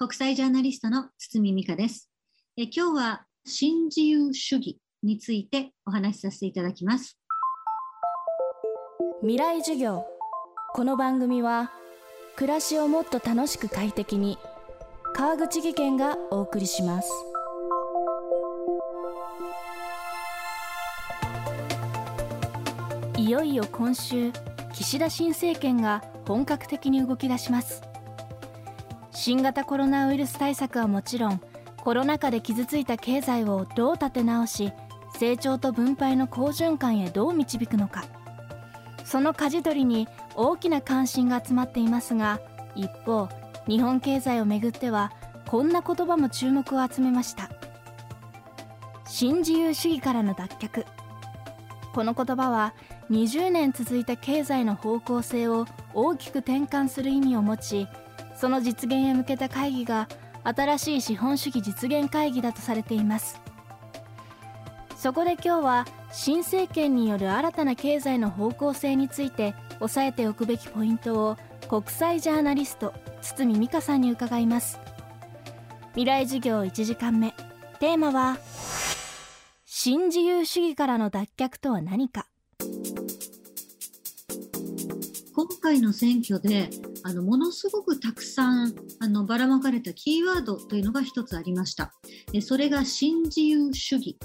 国際ジャーナリストの堤美香ですえ。今日は新自由主義についてお話しさせていただきます。未来授業この番組は暮らしをもっと楽しく快適に川口義賢がお送りしますいよいよ今週岸田新政権が本格的に動き出します新型コロナウイルス対策はもちろんコロナ禍で傷ついた経済をどう立て直し成長と分配の好循環へどう導くのか。その舵取りに大きな関心が集まっていますが一方日本経済をめぐってはこんな言葉も注目を集めました。新自由主義からの脱却。この言葉は20年続いた経済の方向性を大きく転換する意味を持ちその実現へ向けた会議が新しい資本主義実現会議だとされています。そこで今日は新政権による新たな経済の方向性について押さえておくべきポイントを国際ジャーナリスト堤美香さんに伺います。未来授業1時間目。テーマは新自由主義からの脱却とは何か。今回の選挙であのものすごくたくさんあのばらまかれたキーワードというのが一つありました。それが新自由主義。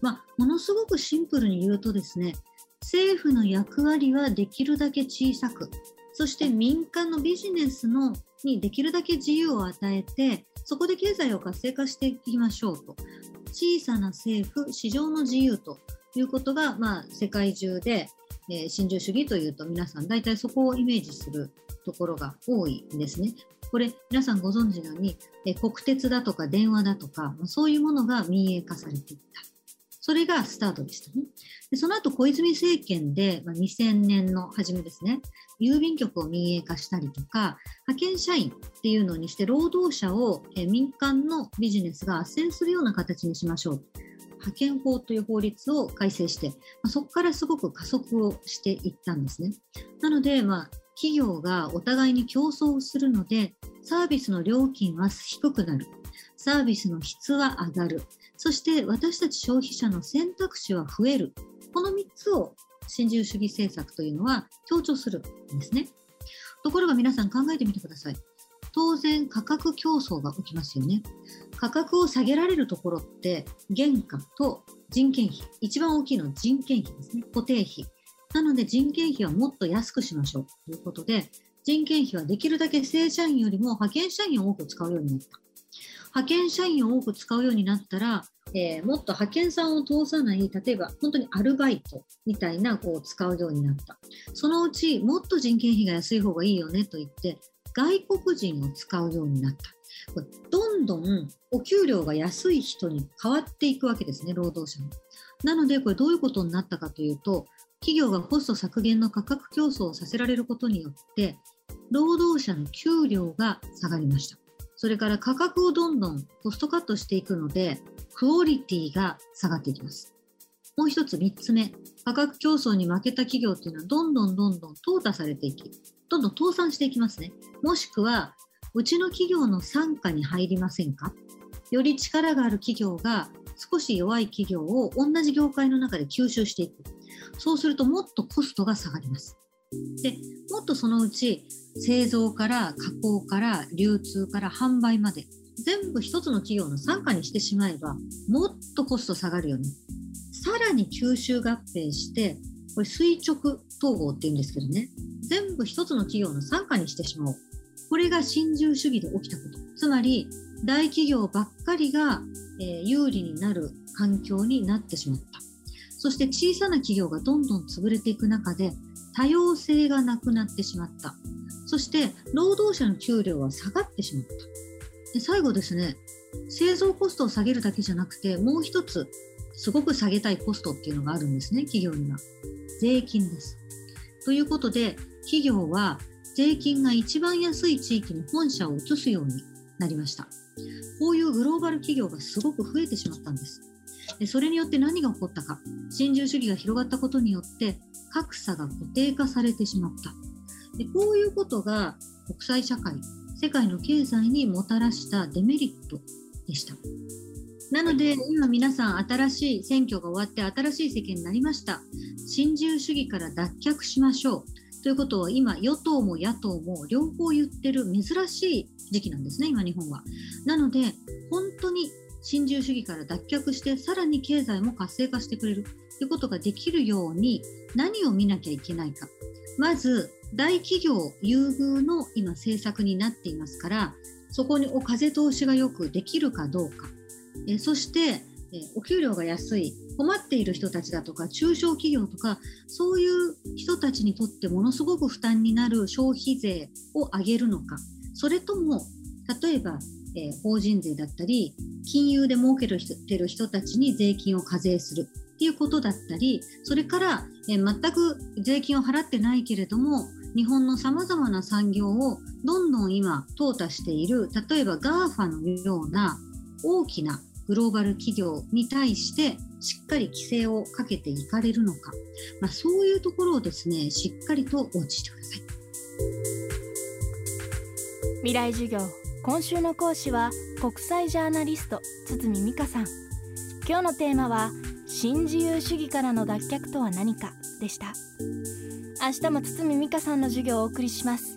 まあ、ものすごくシンプルに言うとですね政府の役割はできるだけ小さくそして民間のビジネスのにできるだけ自由を与えてそこで経済を活性化していきましょうと。小さな政府市場の自由ということが、まあ、世界中で、えー、新自由主義というと皆さん大体そこをイメージするところが多いんですね。これ皆さんご存知のように、え国鉄だとか電話だとか、そういうものが民営化されていった。それがスタートでしたね。でその後、小泉政権で、まあ、2000年の初めですね、郵便局を民営化したりとか、派遣社員っていうのにして、労働者をえ民間のビジネスが斡旋するような形にしましょう。派遣法という法律を改正して、ま、そこからすごく加速をしていったんですね。なので、まあ、企業がお互いに競争するので、サービスの料金は低くなる。サービスの質は上がる。そして私たち消費者の選択肢は増える。この3つを新自由主義政策というのは強調するんですね。ところが皆さん考えてみてください。当然価格競争が起きますよね。価格を下げられるところって原価と人件費。一番大きいのは人件費ですね。固定費。なので人件費はもっと安くしましょうということで、人件費はできるだけ正社員よりも派遣社員を多く使うようになった。派遣社員を多く使うようになったら、えー、もっと派遣さんを通さない、例えば本当にアルバイトみたいなこう使うようになった。そのうちもっと人件費が安い方がいいよねと言って、外国人を使うようになった。これどんどんお給料が安い人に変わっていくわけですね、労働者も。なので、これどういうことになったかというと、企業がコスト削減の価格競争をさせられることによって、労働者の給料が下がりました。それから価格をどんどんコストカットしていくので、クオリティが下がっていきます。もう一つ三つ目、価格競争に負けた企業っていうのはどんどんどんどん淘汰されていき、どんどん倒産していきますね。もしくは、うちの企業の傘下に入りませんか？より力がある企業が少し弱い企業を同じ業界の中で吸収していく。そうするともっとコストが下がります。でもっとそのうち製造から加工から流通から販売まで全部一つの企業の傘下にしてしまえばもっとコスト下がるよねさらに吸収合併してこれ垂直統合って言うんですけどね全部一つの企業の傘下にしてしまおうこれが新自由主義で起きたことつまり大企業ばっかりが、えー、有利になる環境になってしまったそして小さな企業がどんどん潰れていく中で多様性がなくなってしまった。そして労働者の給料は下がってしまった。で最後ですね、製造コストを下げるだけじゃなくて、もう一つすごく下げたいコストっていうのがあるんですね、企業には。税金です。ということで、企業は税金が一番安い地域に本社を移すようになりました。こういうグローバル企業がすごく増えてしまったんです。でそれによって何が起こったか。新自由主義が広がったことによって、格差が固定化されてしまった。でこういうことが国際社会、世界の経済にもたらしたデメリットでした。なので、今皆さん新しい選挙が終わって新しい政権になりました。新自由主義から脱却しましょう。ということは今、与党も野党も両方言ってる珍しい時期なんですね、今日本は。なので、本当に新自由主義から脱却して、さらに経済も活性化してくれるということができるように何を見なきゃいけないか。まず、大企業優遇の今政策になっていますから、そこにお風通しがよくできるかどうか。えそして、えお給料が安い困っている人たちだとか中小企業とかそういう人たちにとってものすごく負担になる消費税を上げるのか。それとも例えば、え、法人税だったり金融で儲けてる人たちに税金を課税するっていうことだったりそれから、え、全く税金を払ってないけれども日本のさまざまな産業をどんどん今淘汰している例えば GAFA のような大きなグローバル企業に対してしっかり規制をかけていかれるのか、まあ、そういうところをですねしっかりとウォッチしてください。未来授業。今週の講師は国際ジャーナリスト堤美香さん。今日のテーマは新自由主義からの脱却とは何かでした。明日も堤美香さんの授業をお送りします。